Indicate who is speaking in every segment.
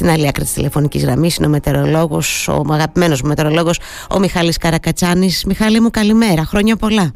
Speaker 1: Στην άλλη άκρη της τηλεφωνικής γραμμής είναι ο μετεωρολόγος, ο αγαπημένος μου μετεωρολόγος, ο Μιχάλης Καρακατσάνης. Μιχάλη μου, καλημέρα. Χρόνια πολλά.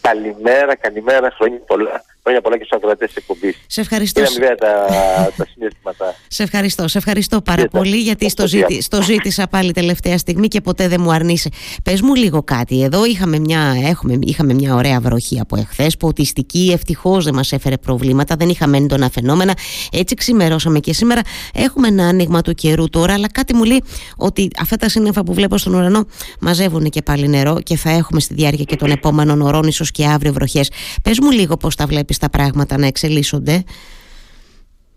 Speaker 2: Καλημέρα, καλημέρα, χρόνια πολλά. Χρόνια πολλά και στους ακροατές της εκπομπής.
Speaker 1: Σε ευχαριστώ.
Speaker 2: Είναι τα, τα συναισθήματα.
Speaker 1: Σε ευχαριστώ. Σε ευχαριστώ πάρα πολύ γιατί στο, ζήτη, στο ζήτησα πάλι τελευταία στιγμή και ποτέ δεν μου αρνείσαι. Πες μου λίγο κάτι. Εδώ είχαμε μια, έχουμε, είχαμε μια ωραία βροχή από εχθές. Ποτιστική, ευτυχώς δεν μας έφερε προβλήματα. Δεν είχαμε έντονα φαινόμενα. Έτσι ξημερώσαμε και σήμερα. Έχουμε ένα άνοιγμα του καιρού τώρα, αλλά κάτι μου λέει ότι αυτά τα σύννεφα που βλέπω στον ουρανό μαζεύουν και πάλι νερό και θα έχουμε στη διάρκεια και των επόμενων ωρών, ίσως και αύριο βροχές. Πες μου λίγο πώς τα βλέπεις τα πράγματα να εξελίσσονται.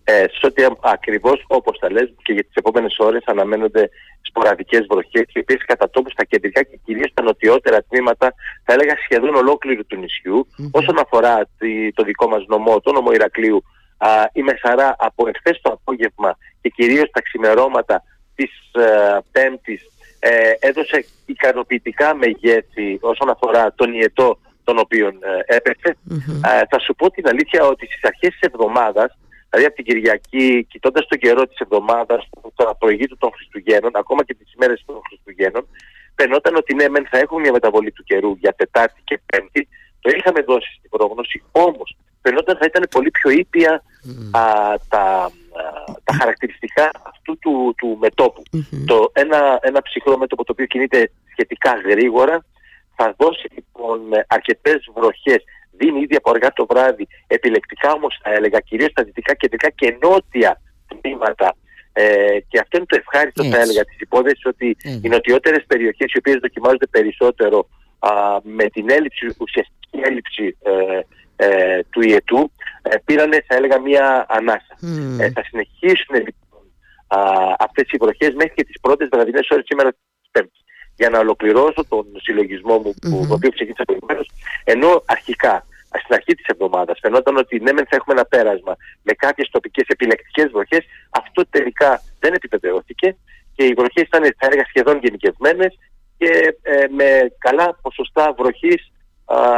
Speaker 2: Ε, σε ό,τι ακριβώς όπως τα λες και για τις επόμενες ώρες αναμένονται σποραδικές βροχές και επίσης κατά τόπους στα κεντρικά και κυρίως στα νοτιότερα τμήματα θα έλεγα σχεδόν ολόκληρου του νησιου όσον αφορά το δικό μας νομό, το νομό Ηρακλείου α, η Μεσαρά από εχθές το απόγευμα και κυρίως τα ξημερώματα της ε, Πέμπτης ε, έδωσε ικανοποιητικά μεγέθη όσον αφορά τον Ιετό τον οποίο ε, επεσε θα σου πω την αλήθεια ότι στις αρχές της εβδομάδας, δηλαδή από την Κυριακή, κοιτώντας τον καιρό της εβδομάδας, το προηγήτου των Χριστουγέννων, ακόμα και τις ημέρες των Χριστουγέννων, φαινόταν ότι ναι, μεν θα έχουμε μια μεταβολή του καιρού για Τετάρτη και Πέμπτη, το είχαμε δώσει στην πρόγνωση, όμως φαινόταν θα ήταν πολύ πιο ήπια τα, τα χαρακτηριστικά αυτού του, του μετωπου Το, ένα, ένα ψυχρό μέτωπο το οποίο κινείται σχετικά γρήγορα, θα δώσει λοιπόν αρκετές βροχές. Δίνει ήδη από αργά το βράδυ, επιλεκτικά όμως θα έλεγα, κυρίως στα δυτικά, κεντρικά και νότια τμήματα. Ε, και αυτό είναι το ευχάριστο, θα έλεγα, της υπόθεσης ότι οι νοτιότερες περιοχές, οι οποίες δοκιμάζονται περισσότερο α, με την έλλειψη, ουσιαστική έλλειψη ε, ε, του ιετού, ε, πήραν, θα έλεγα, μία ανάσα. Ε, θα συνεχίσουν λοιπόν αυτές οι βροχές μέχρι και τις πρώτες βραδινέ ώρες σήμερα τη Πέμπτη για να ολοκληρώσω τον συλλογισμό μου που mm-hmm. οποίο ξεκίνησα προηγουμένως, ενώ αρχικά στην αρχή της εβδομάδας φαινόταν ότι ναι, θα έχουμε ένα πέρασμα με κάποιες τοπικές επιλεκτικές βροχές, αυτό τελικά δεν επιβεβαιώθηκε και οι βροχές ήταν, θα έλεγα, σχεδόν γενικευμένες και ε, με καλά ποσοστά βροχής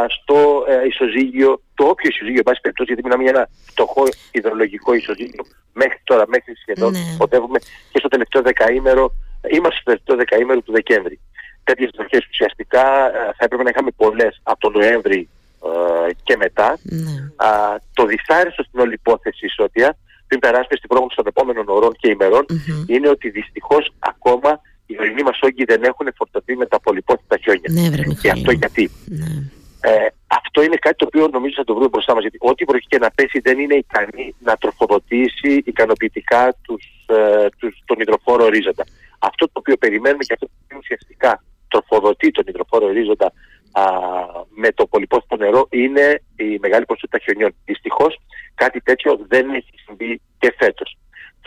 Speaker 2: στο ε, ισοζύγιο, το όποιο ισοζύγιο, εν πάση περιπτώσει, γιατί μιλάμε για ένα φτωχό υδρολογικό ισοζύγιο μέχρι τώρα, μέχρι σχεδόν, mm. και στο τελευταίο δεκαήμερο Είμαστε στο τελευταίο δεκαήμερο του Δεκέμβρη. Τέτοιες βροχές ουσιαστικά ε, θα έπρεπε να είχαμε πολλές από τον Νοέμβρη ε, και μετά. Ναι. το δυσάρεστο στην όλη υπόθεση, Ισότια, πριν περάσουμε στην πρόγνωση των επόμενων ωρών και ημερων είναι ότι δυστυχώς ακόμα οι ορεινοί μας όγκοι δεν έχουν φορτωθεί με τα πολυπόθητα χιόνια.
Speaker 1: Ναι,
Speaker 2: και αυτό γιατί. Ναι. Ε, αυτό είναι κάτι το οποίο νομίζω θα το βρούμε μπροστά μας. Γιατί ό,τι βροχή και να πέσει δεν είναι ικανή να τροφοδοτήσει ικανοποιητικά τους, ε, τους, τον υδροφόρο ορίζοντα. Αυτό το οποίο περιμένουμε και αυτό το οποίο ουσιαστικά τροφοδοτεί τον υδροφόρο ορίζοντα α, με το πολυπόθητο νερό είναι η μεγάλη ποσότητα χιονιών. Δυστυχώς κάτι τέτοιο δεν έχει συμβεί και φέτος.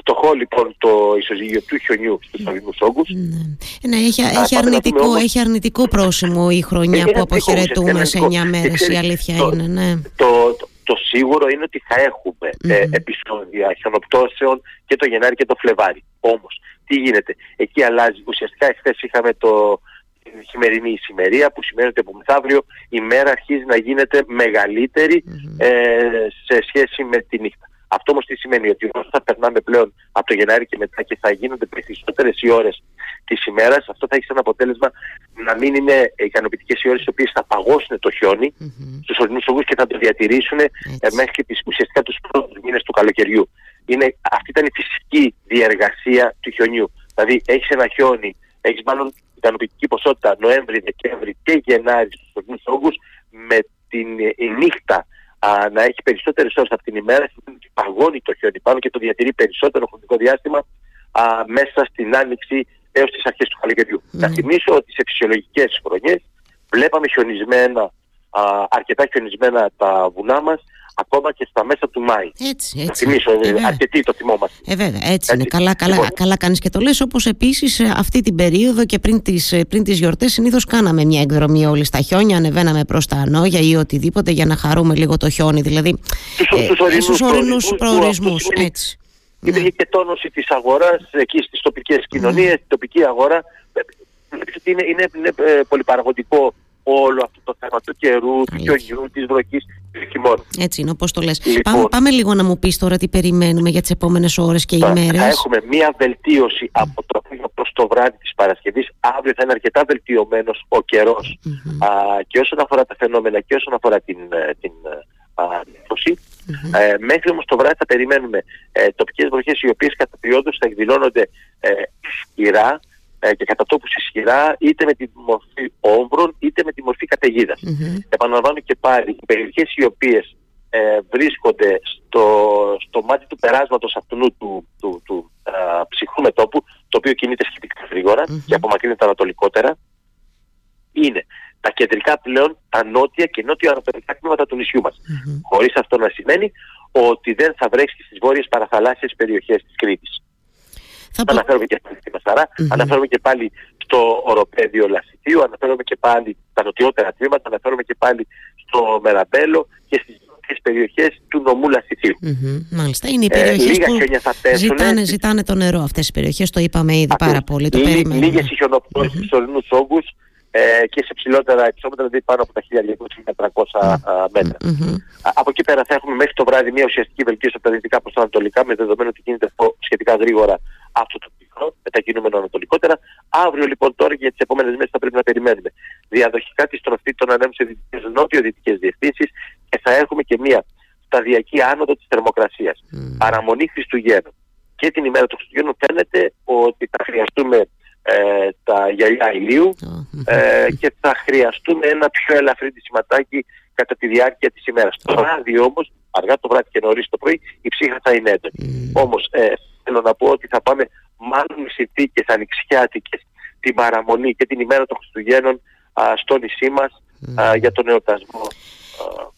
Speaker 2: Φτωχό λοιπόν το ισοζύγιο του χιονιού στους αγρινούς όγκους.
Speaker 1: Ναι, ναι έχει, έχει, αρνητικό, όμως... έχει αρνητικό πρόσημο η χρονιά που αποχαιρετούμε σε 9 μέρες, η αλήθεια
Speaker 2: το,
Speaker 1: είναι. Ναι.
Speaker 2: Το, το, το, σίγουρο είναι ότι θα έχουμε mm. ε, επεισόδια χιονοπτώσεων και το Γενάρη και το Φλεβάρι. Όμως, τι γίνεται. Εκεί αλλάζει. Ουσιαστικά εχθές είχαμε το, την χειμερινή ησημερία που σημαίνει ότι από μεθαύριο η μέρα αρχίζει να γίνεται ε, σε σχέση με τη νύχτα. Αυτό όμως τι σημαίνει, ότι όσο θα περνάμε πλέον από το Γενάρη και μετά και θα γίνονται περισσότερε οι ώρες της ημέρας, αυτό θα έχει σαν αποτέλεσμα να μην είναι ικανοποιητικές οι ώρες οι οποίες θα παγώσουν το χιόνι mm-hmm. στους ορεινού ογού και θα το διατηρήσουν ε, μέχρι τις, ουσιαστικά τους πρώτους μήνες του καλοκαιριού. Είναι, αυτή ήταν η φυσική διεργασία του χιονιού. Δηλαδή έχεις ένα χιόνι, έχεις μάλλον ικανοποιητική ποσότητα Νοέμβρη, Δεκέμβρη και Γενάρη στους ορεινού όγου με την η νύχτα α, να έχει περισσότερες ώρες από την ημέρα και παγώνει το χιόνι πάνω και το διατηρεί περισσότερο χρονικό διάστημα α, μέσα στην άνοιξη έως τις αρχές του καλοκαιριού. Mm. Να θυμίσω ότι σε φυσιολογικές χρονιές βλέπαμε χιονισμένα, α, αρκετά χιονισμένα τα βουνά μα ακόμα και στα μέσα του Μάη.
Speaker 1: Έτσι, έτσι.
Speaker 2: Θα θυμίσω, ε, αρκετοί το θυμόμαστε.
Speaker 1: Ε, βέβαια, έτσι, έτσι. είναι. Καλά, καλά, λοιπόν. καλά κάνεις και το λες, όπως επίσης ε, αυτή την περίοδο και πριν τις, ε, πριν τις γιορτές συνήθως κάναμε μια εκδρομή όλοι στα χιόνια, ανεβαίναμε προς τα ανόγια ή οτιδήποτε για να χαρούμε λίγο το χιόνι, δηλαδή
Speaker 2: στους,
Speaker 1: ε, ορεινούς προορισμούς, έτσι.
Speaker 2: Υπήρχε ναι. και τόνωση της αγοράς εκεί στις τοπικές κοινωνίες, ναι. η τοπική αγορά. Είναι, είναι, είναι πολυπαραγωγικό όλο αυτό το θέμα του καιρού, του χιονιού, της βροχής, του χειμώνα.
Speaker 1: Έτσι είναι, όπως το λες. Λοιπόν, πάμε, λίγο να μου πεις τώρα τι περιμένουμε για τις επόμενες ώρες και ημέρε.
Speaker 2: Θα έχουμε μία βελτίωση από το απόγευμα προς το βράδυ της Παρασκευής. Αύριο θα είναι αρκετά βελτιωμένος ο καιρο και όσον αφορά τα φαινόμενα και όσον αφορά την, ε, την ε, μέχρι όμως το βράδυ θα περιμένουμε ε, τοπικές βροχές οι οποίες κατά περιόδους θα εκδηλώνονται ε, ισχυρά ε, και κατά τόπους ισχυρά είτε με τη μορφή όμβρων είτε με τη μορφή καταιγίδας. Mm-hmm. Επαναλαμβάνω και πάλι, οι περιοχές οι οποίες ε, βρίσκονται στο, στο μάτι του περάσματος αυτού του, του, του ψυχρού μετόπου, το οποίο κινείται σχετικά γρήγορα και απομακρύνεται ανατολικότερα, είναι τα κεντρικά πλέον, τα νότια και νότιο-ανατολικά τμήματα του νησιού μας. Mm-hmm. Χωρίς αυτό να σημαίνει ότι δεν θα βρέξει στις βόρειες παραθαλάσσιες περιοχές της Κρήτης. Θα Αναφέρομαι και πάλι στη Μασαρά, mm-hmm. αναφέρομαι και πάλι στο οροπέδιο Λασιτίου, αναφέρομαι και πάλι στα νοτιότερα τμήματα, αναφέρομαι και πάλι στο Μεραμπέλο και στις τις περιοχές του νομού Λασιτίου.
Speaker 1: Mm-hmm, μάλιστα. Είναι οι ε, περιοχές ε, που ζητάνε, ζητάνε το νερό αυτές οι περιοχές, το είπαμε ήδη Ακριβώς. πάρα πολύ. Το Λί,
Speaker 2: λίγες συγχωνοπτώσεις mm-hmm. στους όγκους ε, και σε ψηλότερα επεισόδια, δηλαδή πάνω από τα 1200-1300 μέτρα. Από εκεί πέρα θα έχουμε μέχρι το βράδυ μια ουσιαστική βελτίωση από τα δυτικά προς τα ανατολικά, με δεδομένο ότι γίνεται σχετικά γρήγορα αυτό το πυκνό, μετακινούμενο ανατολικότερα. Αύριο λοιπόν τώρα και για τις επόμενες μέρες θα πρέπει να περιμένουμε διαδοχικά τη στροφή των ανέμων δυτικές νότιο-δυτικές διευθύνσεις και θα έχουμε και μια σταδιακή άνοδο της θερμοκρασίας. Mm. Παραμονή Χριστουγέννων. Και την ημέρα του Χριστουγέννων φαίνεται ότι θα χρειαστούμε ε, τα γυαλιά ηλίου ε, και θα χρειαστούμε ένα πιο ελαφρύ σηματάκι κατά τη διάρκεια της ημέρας. Το βράδυ όμως, αργά το βράδυ και νωρίς το πρωί, η ψύχα θα είναι έντονη. Όμως ε, θέλω να πω ότι θα πάμε μάλλον συνθήκες ανοιξιάτικες την παραμονή και την ημέρα των Χριστουγέννων α, στο νησί μας α, για τον εορτασμό.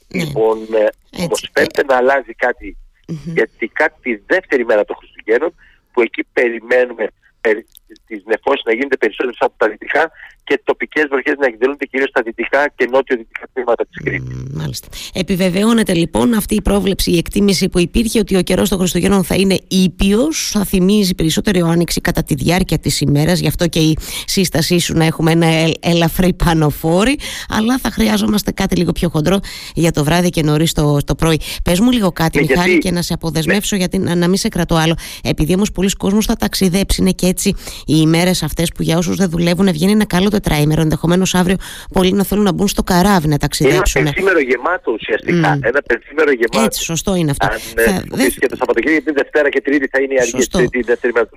Speaker 2: Ναι. Λοιπόν, ε, όμως φαίνεται να αλλάζει κάτι, γιατί κάτι τη δεύτερη μέρα των Χριστουγέννων, που εκεί περιμένουμε τις νεφώσεις να γίνονται περισσότερες από τα δυτικά και τοπικές βροχές να εκδηλώνονται κυρίως στα δυτικά και νότιο-δυτικά τμήματα της Κρήτης.
Speaker 1: Mm, μάλιστα. Επιβεβαιώνεται λοιπόν αυτή η πρόβλεψη, η εκτίμηση που υπήρχε ότι ο καιρός των Χριστουγέννων θα είναι ήπιος, θα θυμίζει περισσότερο άνοιξη κατά τη διάρκεια της ημέρας, γι' αυτό και η σύστασή σου να έχουμε ένα ελαφρύ πανοφόρι, αλλά θα χρειάζομαστε κάτι λίγο πιο χοντρό για το βράδυ και νωρίς το, το πρωί. Πες μου λίγο κάτι, ναι, Μιχάλη, γιατί... και να σε αποδεσμεύσω ναι. γιατί να, να μην σε κρατώ άλλο. Επειδή όμως πολλοί κόσμοι θα ταξιδέψει, είναι και έτσι οι ημέρες αυτές που για όσους δεν δουλεύουν βγαίνει ένα καλό τετράημερο. Ενδεχομένως αύριο πολλοί να θέλουν να μπουν στο καράβι να ταξιδέψουν.
Speaker 2: Ένα πενθήμερο γεμάτο ουσιαστικά. Mm. Ένα πενθήμερο γεμάτο.
Speaker 1: Έτσι, σωστό είναι αυτό.
Speaker 2: Αν ε, θα, δε... και το Σαββατοκύριακο την Δευτέρα και Τρίτη θα είναι η αργία τη δεύτερη μέρα του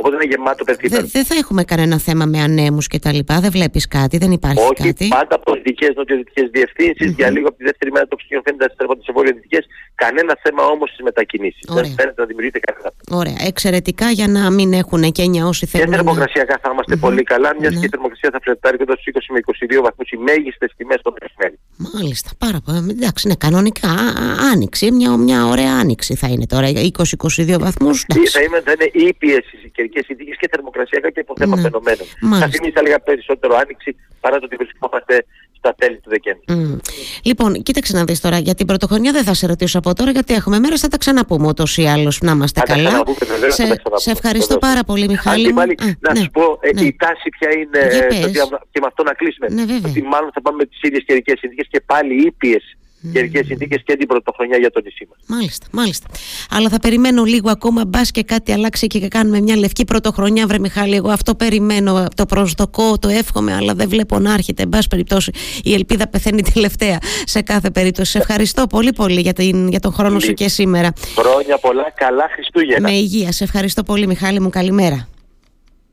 Speaker 2: Οπότε είναι γεμάτο πενθήμερο.
Speaker 1: Δεν θα έχουμε κανένα θέμα με ανέμους και τα λοιπά. Δεν βλέπεις κάτι, δεν υπάρχει
Speaker 2: Όχι,
Speaker 1: κάτι.
Speaker 2: Όχι, πάντα πολιτικέ νοτιοδυτικές διευθύνσεις. Mm-hmm. Για λίγο από τη δεύτερη μέρα των Χριστουγέννων φαίνεται να στρέφονται σε βορειοδυτικέ. Κανένα θέμα όμως στις μετακινήσεις. Δεν φαίνεται να δημιουργείται κανένα.
Speaker 1: Ωραία. Εξαιρετικά για να μην έχουν και όσοι θέλουν.
Speaker 2: Και θερμοκρασιακά θα είμαστε πολύ καλά, μιας ναι. και η θερμοκρασία θα φλετάρει κοντά στου 20 με 22 βαθμούς οι μέγιστες τιμές το μεσημέρι.
Speaker 1: Μάλιστα, πάρα πολύ. Εντάξει, είναι κανονικά άνοιξη. Μια, μια ωραία άνοιξη θα είναι τώρα. 20-22 βαθμούς.
Speaker 2: Θα, είναι, θα είναι ήπιες οι καιρικές συνθήκε και θερμοκρασιακά και από θέμα ναι. φαινομένων. Θα θυμίσει, θα λέγα, περισσότερο άνοιξη παρά το ότι βρισκόμαστε στα τέλη του Δεκέμβρη. Mm.
Speaker 1: Λοιπόν, κοίταξε να δεις τώρα. Για την πρωτοχρονιά δεν θα σε ρωτήσω από τώρα, γιατί έχουμε μέρε, θα τα ξαναπούμε ούτως ή άλλως. Να είμαστε καλά. σε, σε ευχαριστώ πάρα πολύ, Μιχάλη.
Speaker 2: Πάλι, Α, να ναι, σου πω ε, ναι. η τάση ποια είναι. Ε, και με αυτό να κλείσουμε.
Speaker 1: Ναι,
Speaker 2: ότι μάλλον θα πάμε με τις ίδιες καιρικές συνθήκες και πάλι ήπιες καιρικές συνθήκες και την πρωτοχρονιά για το νησί μας.
Speaker 1: Μάλιστα, μάλιστα. Αλλά θα περιμένω λίγο ακόμα, μπας και κάτι αλλάξει και κάνουμε μια λευκή πρωτοχρονιά, βρε Μιχάλη. Εγώ αυτό περιμένω, το προσδοκώ, το εύχομαι, αλλά δεν βλέπω να έρχεται. Εν πάση περιπτώσει, η ελπίδα πεθαίνει τελευταία σε κάθε περίπτωση. Σε ευχαριστώ πολύ, πολύ για, την, για τον χρόνο σου και σήμερα.
Speaker 2: Χρόνια πολλά, καλά Χριστούγεννα.
Speaker 1: Με υγεία. Σε ευχαριστώ πολύ, Μιχάλη μου. Καλημέρα.